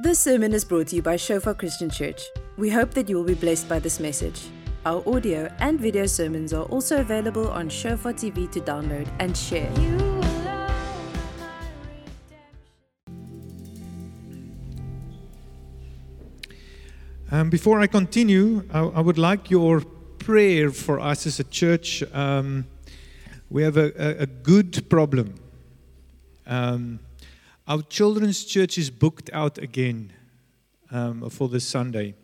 This sermon is brought to you by Shofar Christian Church. We hope that you will be blessed by this message. Our audio and video sermons are also available on Shofar TV to download and share. Um, before I continue, I, I would like your prayer for us as a church. Um, we have a, a, a good problem. Um, our children's church is booked out again um, for this Sunday.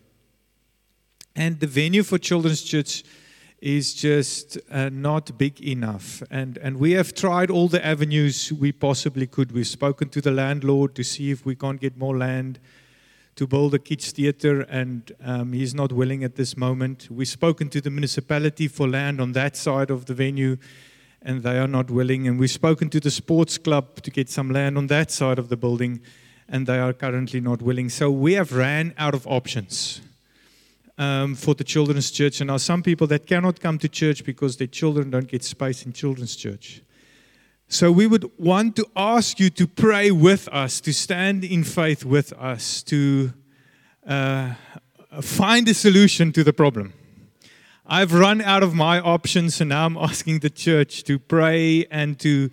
And the venue for children's church is just uh, not big enough. And, and we have tried all the avenues we possibly could. We've spoken to the landlord to see if we can't get more land to build a kids theater, and um, he's not willing at this moment. We've spoken to the municipality for land on that side of the venue, and they are not willing. And we've spoken to the sports club to get some land on that side of the building, and they are currently not willing. So we have ran out of options. Um, for the children's church, and now some people that cannot come to church because their children don't get space in children's church. So we would want to ask you to pray with us, to stand in faith with us, to uh, find a solution to the problem. I've run out of my options, and now I'm asking the church to pray and to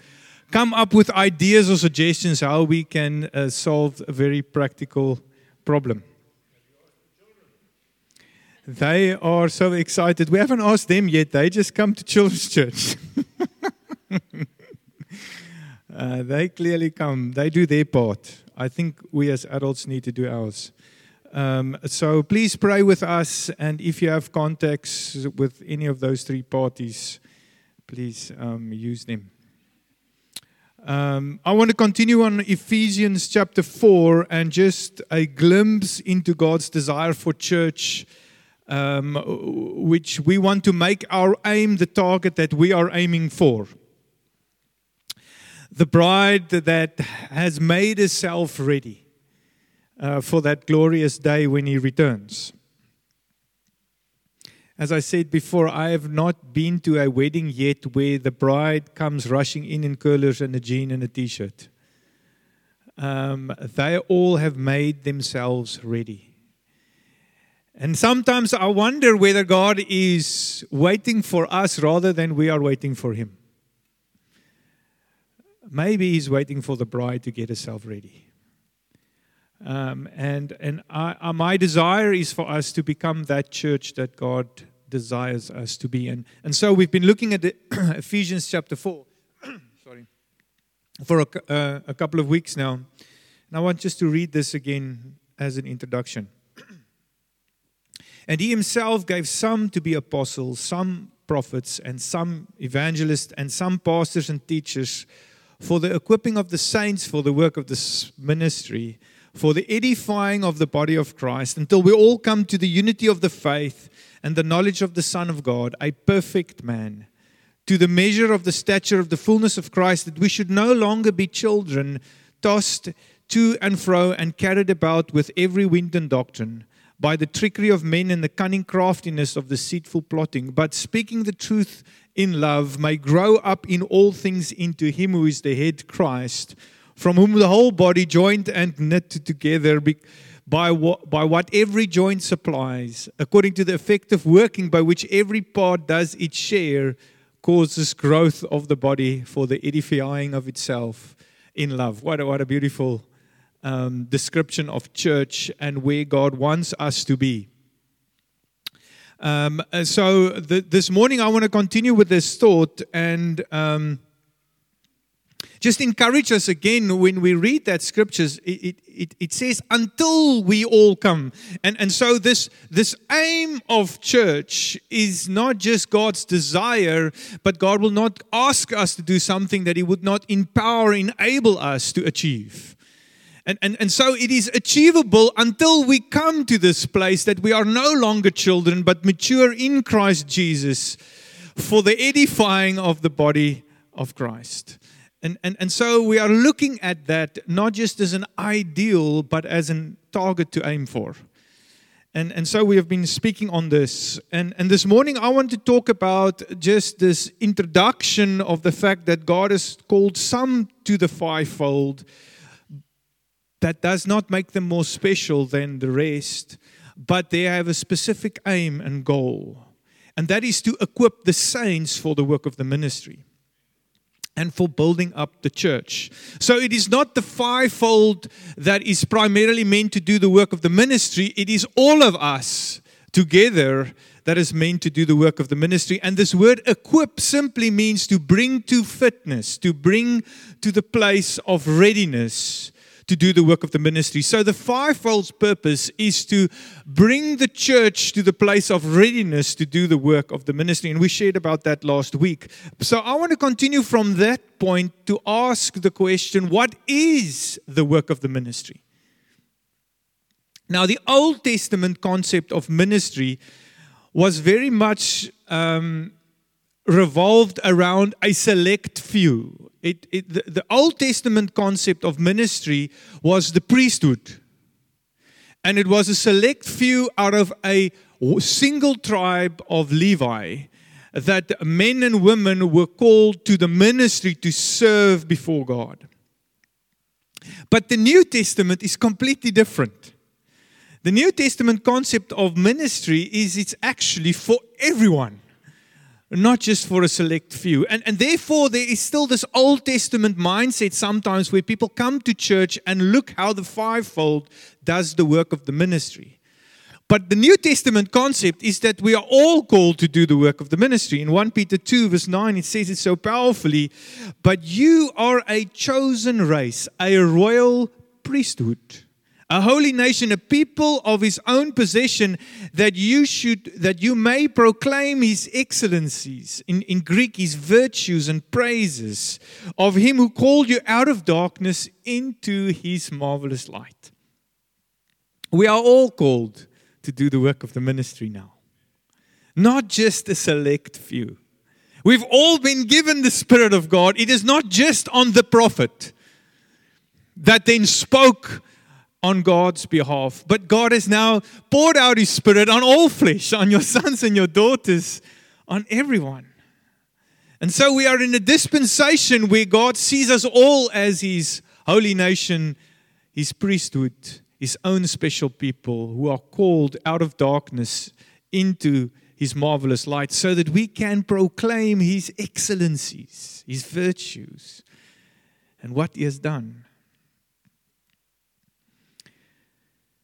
come up with ideas or suggestions how we can uh, solve a very practical problem. They are so excited. We haven't asked them yet. They just come to children's church. Uh, they clearly come, they do their part. I think we as adults need to do ours. Um, so please pray with us, and if you have contacts with any of those three parties, please um, use them. Um, I want to continue on Ephesians chapter 4 and just a glimpse into God's desire for church, um, which we want to make our aim the target that we are aiming for the bride that has made herself ready uh, for that glorious day when he returns. As I said before, I have not been to a wedding yet where the bride comes rushing in in curlers and a jean and a t shirt. Um, they all have made themselves ready. And sometimes I wonder whether God is waiting for us rather than we are waiting for Him. Maybe he's waiting for the bride to get herself ready. Um, and and I, I, my desire is for us to become that church that God desires us to be. And, and so we've been looking at Ephesians chapter 4 sorry, for a, uh, a couple of weeks now. And I want just to read this again as an introduction. and he himself gave some to be apostles, some prophets, and some evangelists, and some pastors and teachers for the equipping of the saints for the work of this ministry, for the edifying of the body of Christ, until we all come to the unity of the faith and the knowledge of the Son of God, a perfect man, to the measure of the stature of the fullness of Christ, that we should no longer be children, tossed to and fro and carried about with every wind and doctrine by the trickery of men and the cunning craftiness of deceitful plotting, but speaking the truth in love, may grow up in all things into Him who is the head, Christ, from whom the whole body, joined and knit together by what, by what every joint supplies, according to the effective working by which every part does its share, causes growth of the body for the edifying of itself in love. What a, what a beautiful um, description of church and where God wants us to be. Um, so the, this morning I want to continue with this thought and um, just encourage us again when we read that scriptures. It, it, it says until we all come, and and so this this aim of church is not just God's desire, but God will not ask us to do something that He would not empower, enable us to achieve. And, and, and so it is achievable until we come to this place that we are no longer children, but mature in Christ Jesus for the edifying of the body of Christ. And, and, and so we are looking at that not just as an ideal, but as a target to aim for. And, and so we have been speaking on this. And, and this morning, I want to talk about just this introduction of the fact that God has called some to the fivefold That does not make them more special than the rest, but they have a specific aim and goal. And that is to equip the saints for the work of the ministry and for building up the church. So it is not the fivefold that is primarily meant to do the work of the ministry, it is all of us together that is meant to do the work of the ministry. And this word equip simply means to bring to fitness, to bring to the place of readiness to do the work of the ministry. So the fivefold purpose is to bring the church to the place of readiness to do the work of the ministry. And we shared about that last week. So I want to continue from that point to ask the question what is the work of the ministry? Now, the Old Testament concept of ministry was very much um, revolved around a select few. It, it, the, the Old Testament concept of ministry was the priesthood. And it was a select few out of a single tribe of Levi that men and women were called to the ministry to serve before God. But the New Testament is completely different. The New Testament concept of ministry is it's actually for everyone not just for a select few. And, and therefore, there is still this Old Testament mindset sometimes where people come to church and look how the fivefold does the work of the ministry. But the New Testament concept is that we are all called to do the work of the ministry. In 1 Peter 2, verse 9, it says it so powerfully But you are a chosen race, a royal priesthood a holy nation, a people of his own possession, that you should that you may proclaim his excellencies, in, in Greek, his virtues and praises of him who called you out of darkness into his marvelous light. We are all called to do the work of the ministry now, not just a select few. We've all been given the Spirit of God. It is not just on the prophet that then spoke on God's behalf. But God has now poured out His Spirit on all flesh, on your sons and your daughters, on everyone. And so we are in a dispensation where God sees us all as His holy nation, His priesthood, His own special people who are called out of darkness into His marvelous light so that we can proclaim His excellencies, His virtues, and what He has done.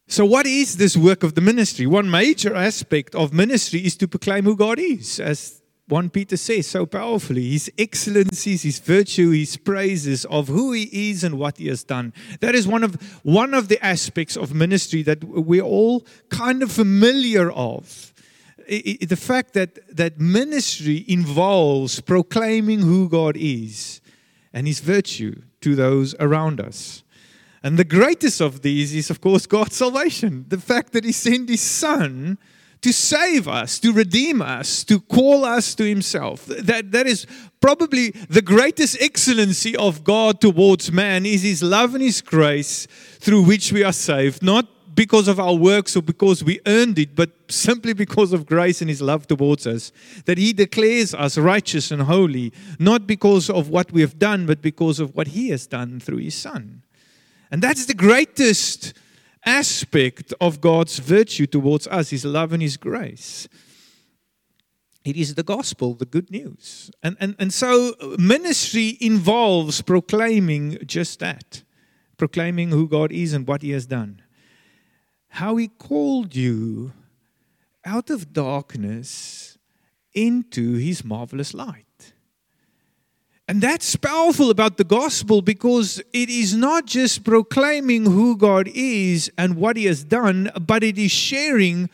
So, what is this work of the ministry? One major aspect of ministry is to proclaim who God is, as 1 Peter says so powerfully His excellencies, His virtue, His praises of who He is and what He has done. That is one of, one of the aspects of ministry that we're all kind of familiar of. It, it, the fact that, that ministry involves proclaiming who God is and His virtue to those around us. And the greatest of these is, of course, God's salvation. The fact that He sent His Son to save us, to redeem us, to call us to Himself. That, that is probably the greatest excellency of God towards man is His love and His grace through which we are saved. Not because of our works or because we earned it, but simply because of grace and His love towards us. That He declares us righteous and holy, not because of what we have done, but because of what He has done through His Son. And that's the greatest aspect of God's virtue towards us His love and His grace. It is the gospel, the good news. And, and, and so uh, ministry involves proclaiming just that proclaiming who God is and what He has done. How He called you out of darkness into His marvelous light. And that's powerful about the gospel because it is not just proclaiming who God is and what He has done, but it is sharing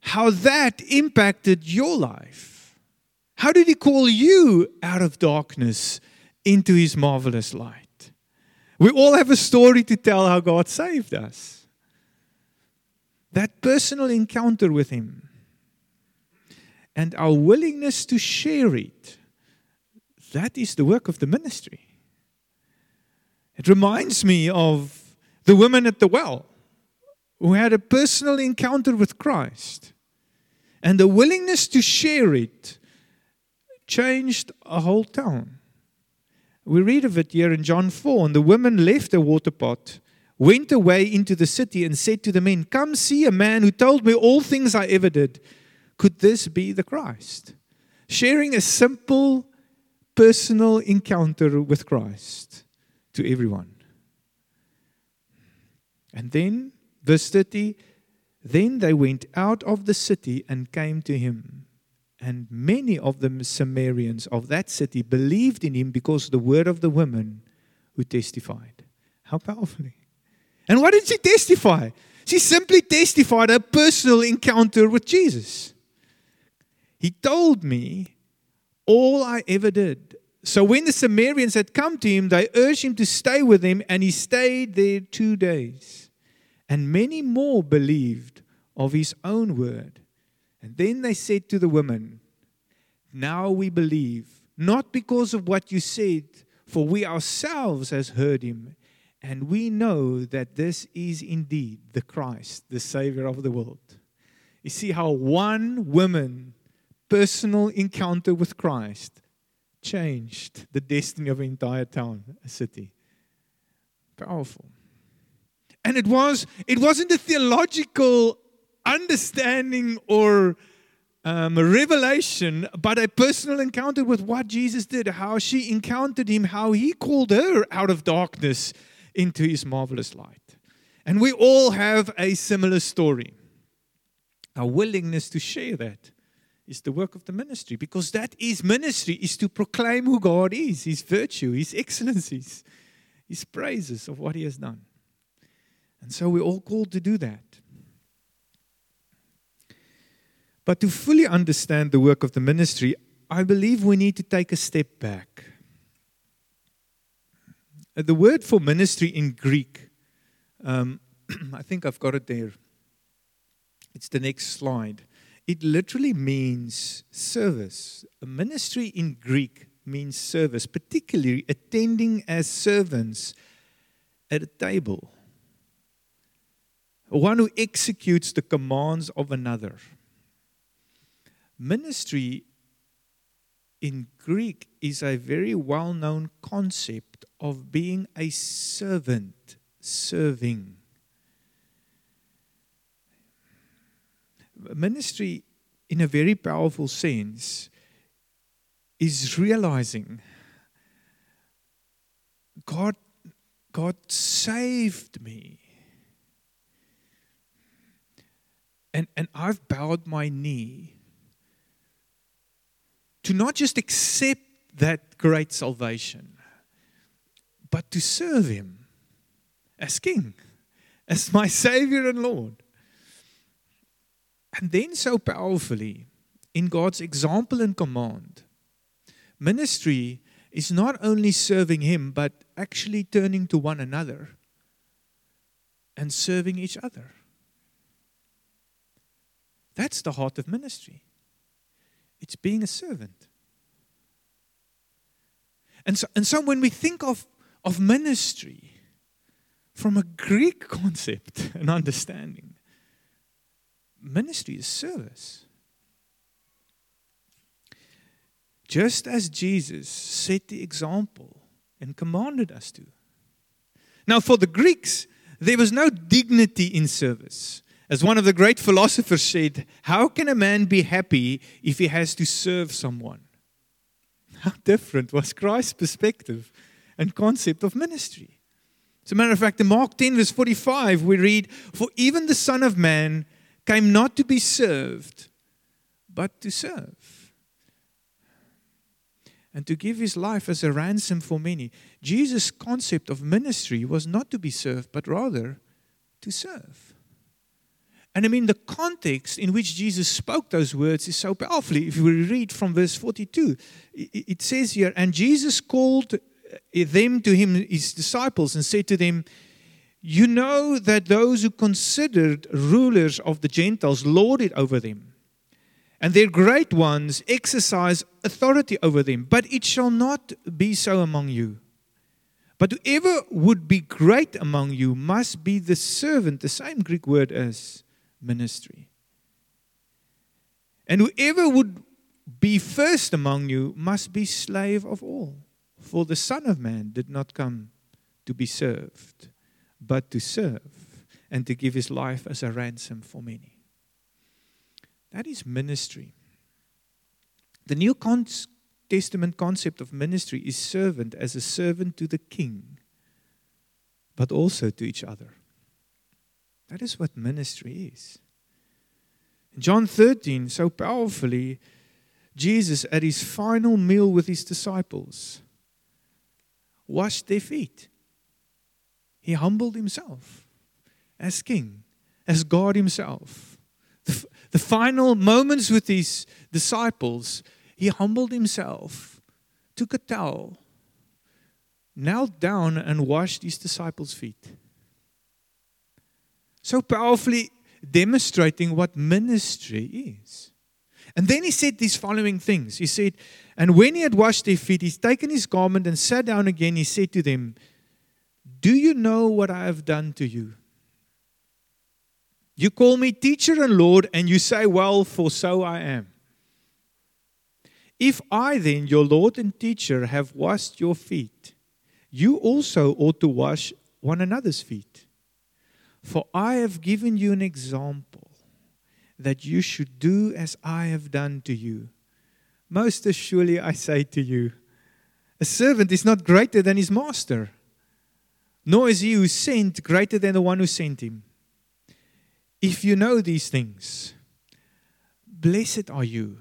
how that impacted your life. How did He call you out of darkness into His marvelous light? We all have a story to tell how God saved us. That personal encounter with Him and our willingness to share it that is the work of the ministry. It reminds me of the woman at the well who had a personal encounter with Christ. And the willingness to share it changed a whole town. We read of it here in John 4. And the woman left the water pot went away into the city and said to the men, Come see a man who told me all things I ever did. Could this be the Christ? Sharing a simple personal encounter with Christ to everyone. And then, verse 30, then they went out of the city and came to him. And many of the Samaritans of that city believed in him because the word of the women who testified. How powerfully. And what did she testify? She simply testified a personal encounter with Jesus. He told me all I ever did. So when the Samaritans had come to him, they urged him to stay with them, and he stayed there two days. And many more believed of his own word. And then they said to the woman, Now we believe, not because of what you said, for we ourselves has heard him, and we know that this is indeed the Christ, the Savior of the world. You see how one woman personal encounter with Christ changed the destiny of an entire town, a city. Powerful. And it was it wasn't a theological understanding or um, a revelation, but a personal encounter with what Jesus did, how she encountered him, how he called her out of darkness into his marvelous light. And we all have a similar story. Our willingness to share that is the work of the ministry because that is ministry is to proclaim who God is, his virtue, his excellencies, his praises of what he has done. And so we're all called to do that. But to fully understand the work of the ministry, I believe we need to take a step back. The word for ministry in Greek, um, I think I've got it there. It's the next slide. It literally means service. A ministry in Greek means service, particularly attending as servants at a table. One who executes the commands of another. Ministry in Greek is a very well known concept of being a servant, serving. Ministry, in a very powerful sense, is realizing God, God saved me. And, and I've bowed my knee to not just accept that great salvation, but to serve Him as King, as my Savior and Lord. And then, so powerfully, in God's example and command, ministry is not only serving Him, but actually turning to one another and serving each other. That's the heart of ministry. It's being a servant. And so, and so when we think of, of ministry from a Greek concept and understanding, ministry is service. Just as Jesus set the example and commanded us to. Now, for the Greeks, there was no dignity in service. As one of the great philosophers said, How can a man be happy if he has to serve someone? How different was Christ's perspective and concept of ministry? As a matter of fact, in Mark 10, verse 45, we read, For even the Son of Man came not to be served, but to serve. And to give his life as a ransom for many. Jesus' concept of ministry was not to be served, but rather to serve. And I mean, the context in which Jesus spoke those words is so powerfully. If we read from verse 42, it says here, And Jesus called eh, them to him, his disciples, and said to them, you know that those who considered rulers of the Gentiles lord it over them, and their great ones exercise authority over them. But it shall not be so among you. But whoever would be great among you must be the servant, the same Greek word as ministry. And whoever would be first among you must be slave of all. For the Son of Man did not come to be served but to serve and to give his life as a ransom for many. That is ministry. The New Testament concept of ministry is servant as a servant to the king, but also to each other. That is what ministry is. In John 13, so powerfully, Jesus, at his final meal with his disciples, washed their feet. He humbled himself as king, as God himself. The, the final moments with his disciples, he humbled himself, took a towel, knelt down, and washed his disciples' feet. So powerfully demonstrating what ministry is. And then he said these following things. He said, And when he had washed their feet, he's taken his garment and sat down again. He said to them, Do you know what I have done to you? You call me teacher and Lord, and you say, Well, for so I am. If I then, your Lord and teacher, have washed your feet, you also ought to wash one another's feet. For I have given you an example that you should do as I have done to you. Most assuredly, I say to you, a servant is not greater than his master, nor is he who sent greater than the one who sent him. If you know these things, blessed are you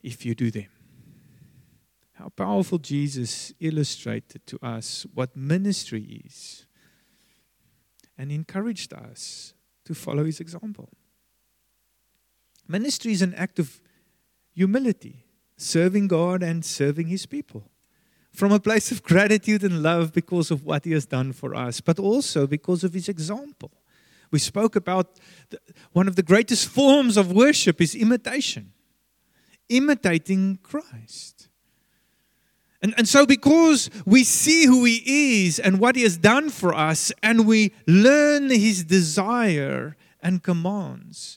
if you do them. How powerful Jesus illustrated to us what ministry is and encouraged us to follow his example. Ministry is an act of humility, serving God and serving his people. From a place of gratitude and love because of what he has done for us, but also because of his example. We spoke about the, one of the greatest forms of worship is imitation, imitating Christ. And, and so, because we see who He is and what He has done for us, and we learn His desire and commands,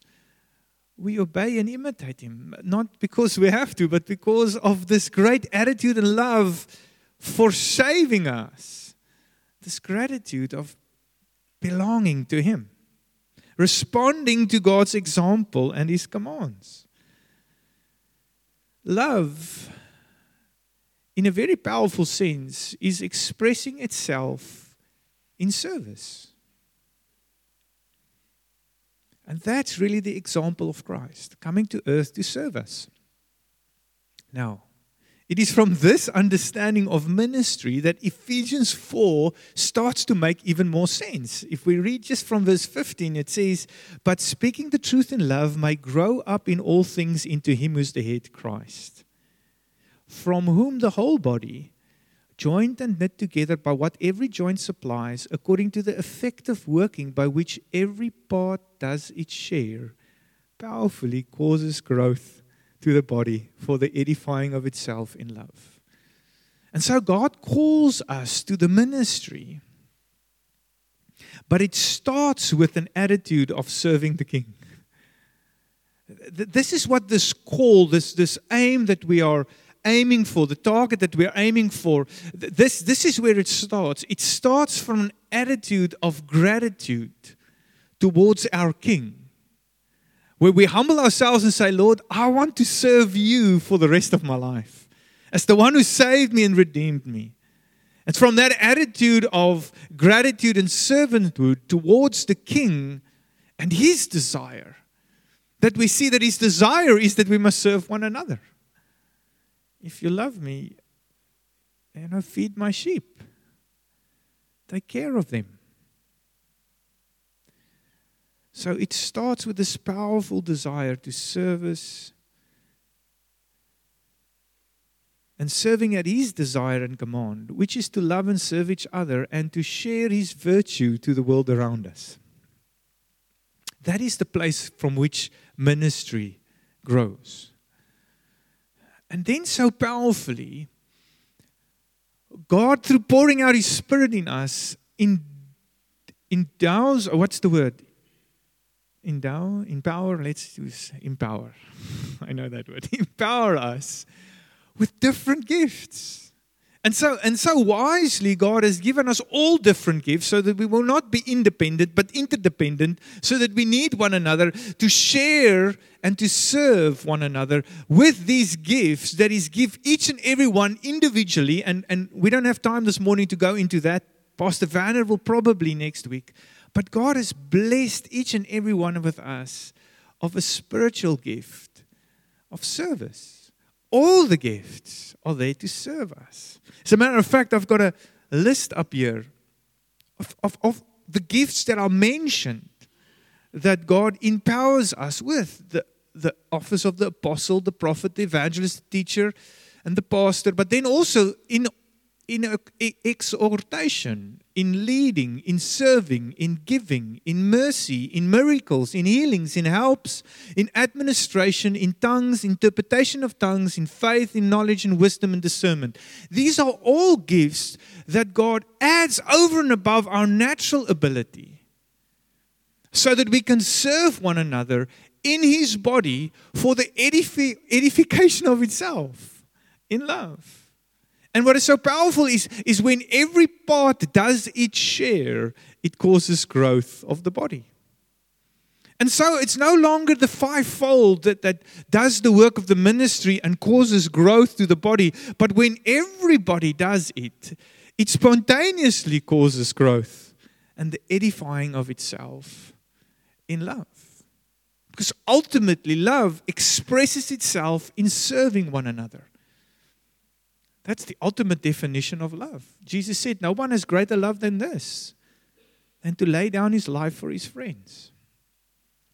we obey and imitate Him. Not because we have to, but because of this great attitude and love for saving us. This gratitude of belonging to Him responding to God's example and His commands. Love, in a very powerful sense, is expressing itself in service. And that's really the example of Christ coming to earth to serve us. Now, it is from this understanding of ministry that Ephesians 4 starts to make even more sense. If we read just from verse 15, it says, But speaking the truth in love may grow up in all things into him who's the head, Christ, from whom the whole body, joined and knit together by what every joint supplies, according to the effective working by which every part does its share, powerfully causes growth to the body for the edifying of itself in love. And so God calls us to the ministry. But it starts with an attitude of serving the king. This is what this call, this, this aim that we are aiming for, the target that we're aiming for, this, this is where it starts. It starts from an attitude of gratitude towards our king where we humble ourselves and say, Lord, I want to serve you for the rest of my life as the one who saved me and redeemed me. It's from that attitude of gratitude and servanthood towards the King and his desire that we see that his desire is that we must serve one another. If you love me, you know, feed my sheep, take care of them. So it starts with this powerful desire to service and serving at His desire and command, which is to love and serve each other and to share His virtue to the world around us. That is the place from which ministry grows. And then, so powerfully, God, through pouring out His Spirit in us, endows, oh, what's the word? Endow, empower, let's use empower. I know that word. empower us with different gifts And so, and so wisely, God has given us all different gifts so that we will not be independent but interdependent, so that we need one another to share and to serve one another with these gifts that is give each and every one individually. And, and we don't have time this morning to go into that. Pastor Vanner will probably next week. But God has blessed each and every one of us of a spiritual gift of service. All the gifts are there to serve us. As a matter of fact, I've got a list up here of, of, of the gifts that are mentioned that God empowers us with the, the office of the apostle, the prophet, the evangelist, the teacher, and the pastor, but then also in in exhortation, in leading, in serving, in giving, in mercy, in miracles, in healings, in helps, in administration, in tongues, interpretation of tongues, in faith, in knowledge, in wisdom, and discernment. These are all gifts that God adds over and above our natural ability so that we can serve one another in His body for the edifi- edification of itself in love. And what is so powerful is, is when every part does its share, it causes growth of the body. And so it's no longer the fivefold that, that does the work of the ministry and causes growth to the body, but when everybody does it, it spontaneously causes growth and the edifying of itself in love. Because ultimately, love expresses itself in serving one another. That's the ultimate definition of love. Jesus said, No one has greater love than this, than to lay down his life for his friends.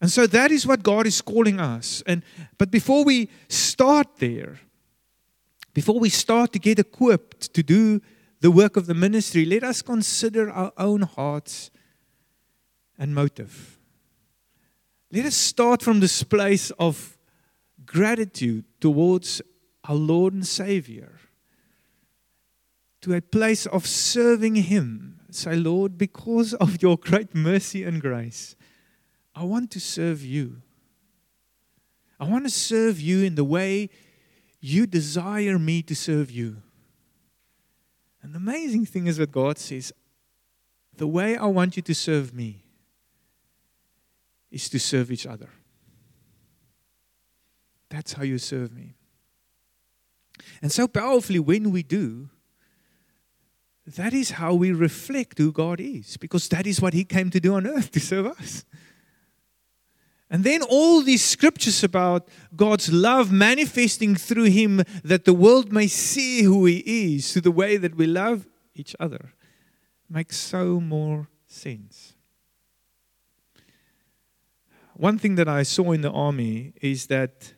And so that is what God is calling us. And but before we start there, before we start to get equipped to do the work of the ministry, let us consider our own hearts and motive. Let us start from this place of gratitude towards our Lord and Savior to a place of serving Him. Say, Lord, because of your great mercy and grace, I want to serve you. I want to serve you in the way you desire me to serve you. And the amazing thing is that God says, the way I want you to serve me is to serve each other. That's how you serve me. And so powerfully, when we do, that is how we reflect who God is, because that is what He came to do on earth to serve us. And then all these scriptures about God's love manifesting through Him that the world may see who He is through the way that we love each other makes so more sense. One thing that I saw in the army is that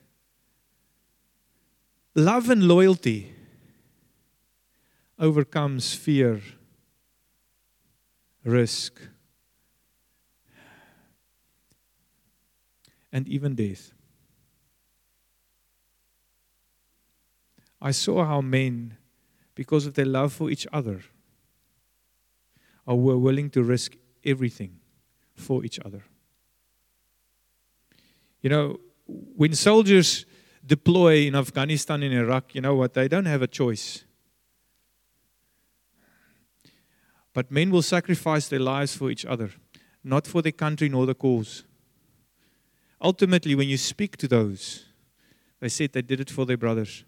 love and loyalty overcomes fear, risk, and even death. I saw how men, because of their love for each other, are were willing to risk everything for each other. You know, when soldiers deploy in Afghanistan and Iraq, you know what? They don't have a choice. But men will sacrifice their lives for each other, not for their country nor the cause. Ultimately, when you speak to those, they said they did it for their brothers.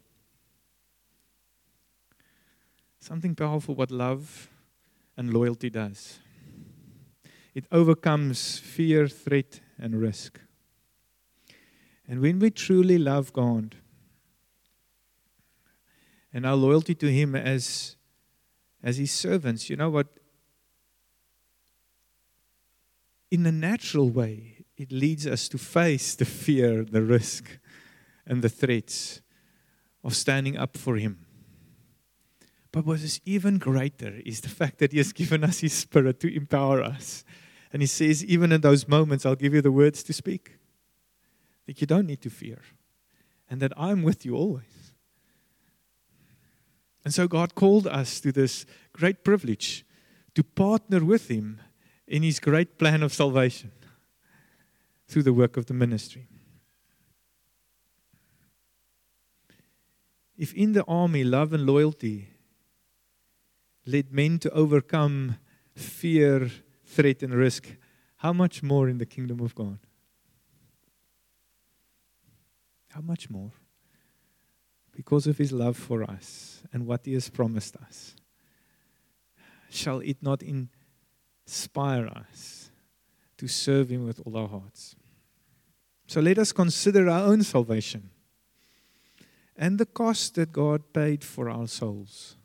Something powerful what love and loyalty does. It overcomes fear, threat, and risk. And when we truly love God and our loyalty to Him as as his servants, you know what? In a natural way, it leads us to face the fear, the risk, and the threats of standing up for him. But what is even greater is the fact that he has given us his spirit to empower us. And he says, even in those moments, I'll give you the words to speak. That you don't need to fear. And that I'm with you always. And so God called us to this great privilege to partner with Him in His great plan of salvation through the work of the ministry. If in the army love and loyalty led men to overcome fear, threat, and risk, how much more in the kingdom of God? How much more? Because of his love for us and what he has promised us. Shall it not inspire us to serve him with all our hearts? So let us consider our own salvation and the cost that God paid for our souls.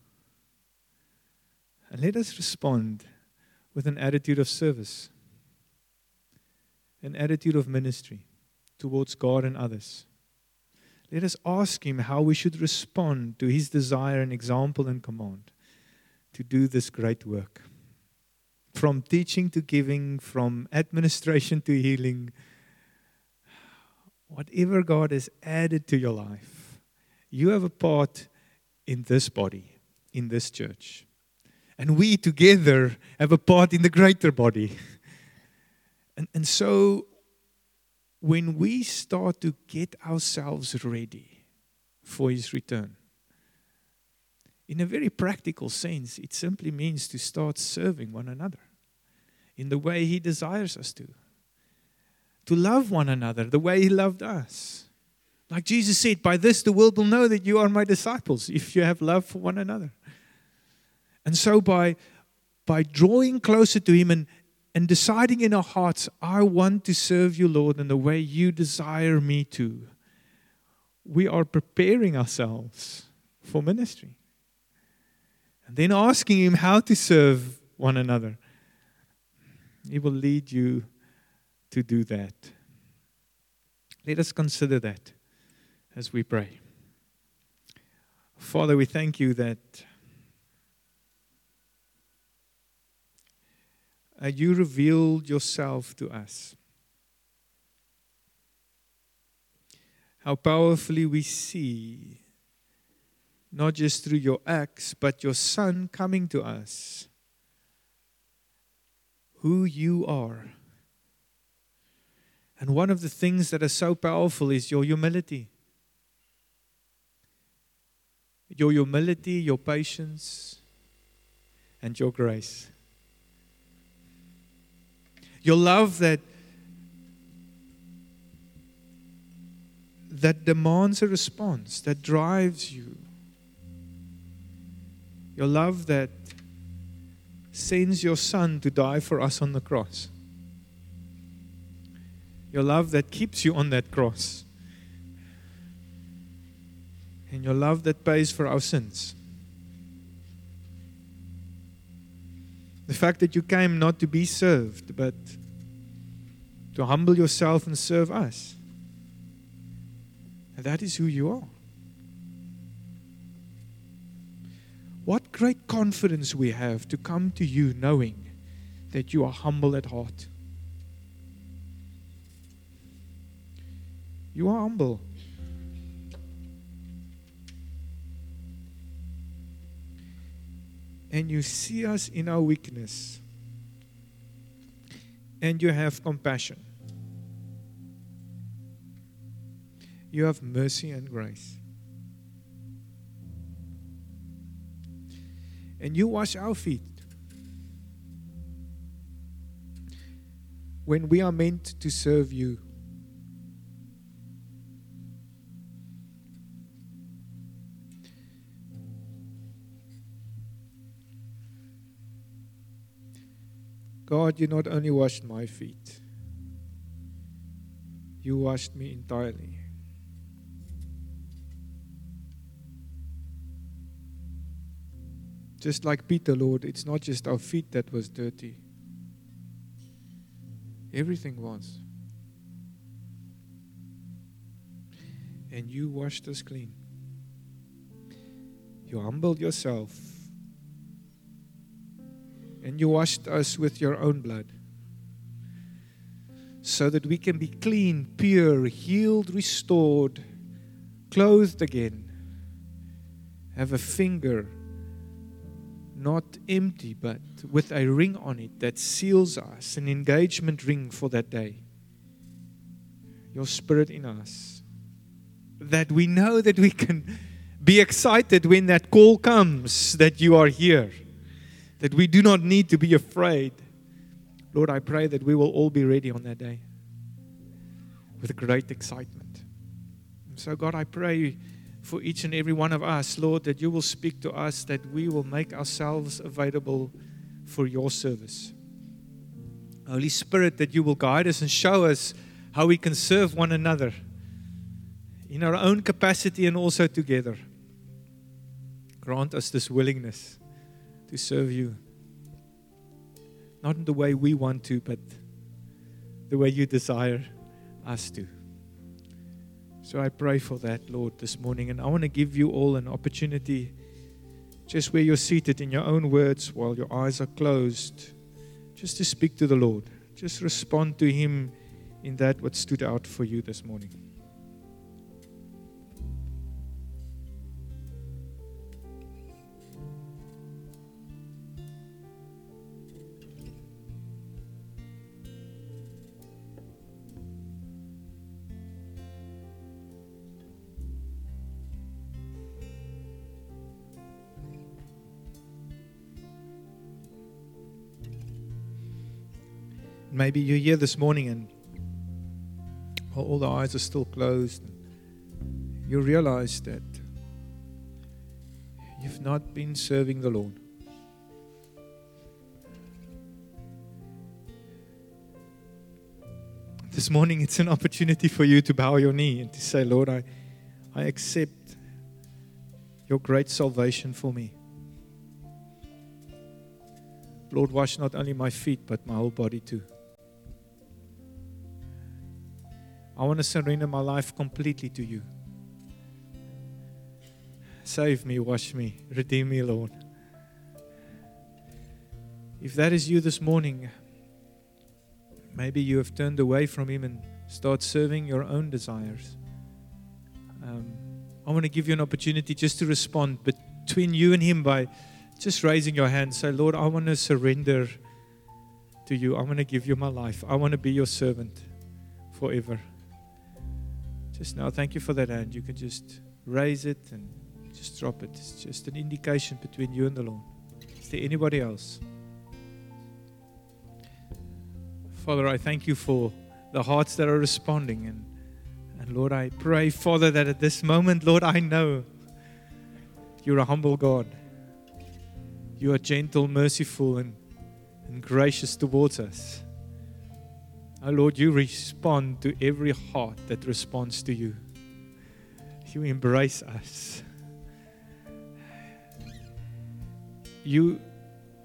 And let us respond with an attitude of service, an attitude of ministry towards God and others. Let us ask Him how we should respond to His desire and example and command to do this great work. From teaching to giving, from administration to healing, whatever God has added to your life, you have a part in this body, in this church. And we together have a part in the greater body. And, and so when we start to get ourselves ready for his return, in a very practical sense, it simply means to start serving one another in the way he desires us to. To love one another the way he loved us. Like Jesus said, by this the world will know that you are my disciples if you have love for one another. And so by by drawing closer to him and and deciding in our hearts, I want to serve you, Lord, in the way you desire me to, we are preparing ourselves for ministry. And then asking Him how to serve one another. He will lead you to do that. Let us consider that as we pray. Father, we thank you that uh, you revealed yourself to us. How powerfully we see, not just through your acts, but your Son coming to us, who you are. And one of the things that are so powerful is your humility. Your humility, your patience, and your grace. Your love that that demands a response, that drives you. Your love that sends your son to die for us on the cross. Your love that keeps you on that cross. And your love that pays for our sins. The fact that you came not to be served, but to humble yourself and serve us. And that is who you are. What great confidence we have to come to you knowing that you are humble at heart. You are humble. And you see us in our weakness and you have compassion. You have mercy and grace. And you wash our feet. When we are meant to serve you. God, you not only washed my feet, you washed me entirely. Just like Peter, Lord, it's not just our feet that was dirty. Everything was. And you washed us clean. You humbled yourself and you washed us with your own blood so that we can be clean, pure, healed, restored, clothed again, have a finger not empty, but with a ring on it that seals us, an engagement ring for that day. Your spirit in us. That we know that we can be excited when that call comes that you are here that we do not need to be afraid. Lord, I pray that we will all be ready on that day with great excitement. So, God, I pray for each and every one of us, Lord, that you will speak to us, that we will make ourselves available for your service. Holy Spirit, that you will guide us and show us how we can serve one another in our own capacity and also together. Grant us this willingness to serve you. Not in the way we want to, but the way you desire us to. So I pray for that, Lord, this morning. And I want to give you all an opportunity, just where you're seated in your own words while your eyes are closed, just to speak to the Lord. Just respond to Him in that what stood out for you this morning. Maybe you're here this morning and while all the eyes are still closed. You realize that you've not been serving the Lord. This morning, it's an opportunity for you to bow your knee and to say, Lord, I, I accept your great salvation for me. Lord, wash not only my feet, but my whole body too. I want to surrender my life completely to you. Save me, wash me, redeem me, Lord. If that is you this morning, maybe you have turned away from Him and start serving your own desires. Um, I want to give you an opportunity just to respond between you and Him by just raising your hand. Say, Lord, I want to surrender to you. I want to give you my life. I want to be your servant forever. Just now, thank you for that hand. You can just raise it and just drop it. It's just an indication between you and the Lord. Is there anybody else? Father, I thank you for the hearts that are responding. And, and Lord, I pray, Father, that at this moment, Lord, I know you're a humble God. You are gentle, merciful, and, and gracious towards us. Oh Lord, you respond to every heart that responds to you. You embrace us. You,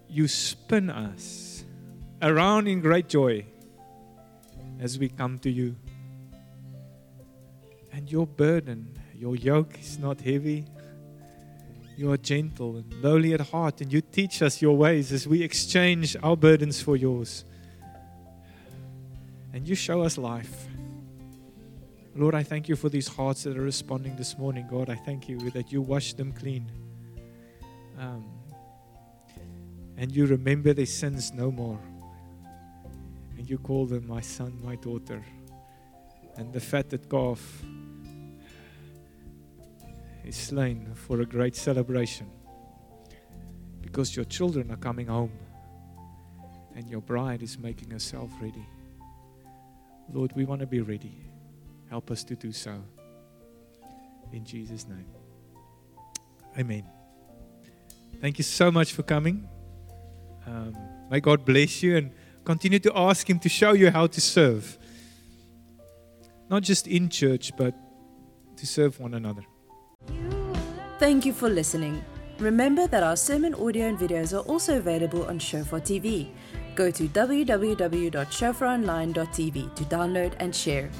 you spin us around in great joy as we come to you. And your burden, your yoke is not heavy. You are gentle and lowly at heart, and you teach us your ways as we exchange our burdens for yours and you show us life. Lord, I thank you for these hearts that are responding this morning. God, I thank you that you wash them clean. Um, and you remember their sins no more. And you call them my son, my daughter. And the fatted calf is slain for a great celebration because your children are coming home and your bride is making herself ready. Lord, we want to be ready. Help us to do so. In Jesus' name. Amen. Thank you so much for coming. Um, may God bless you and continue to ask Him to show you how to serve. Not just in church, but to serve one another. Thank you for listening. Remember that our sermon audio and videos are also available on Shofar TV. Go to www.shofaronline.tv to download and share.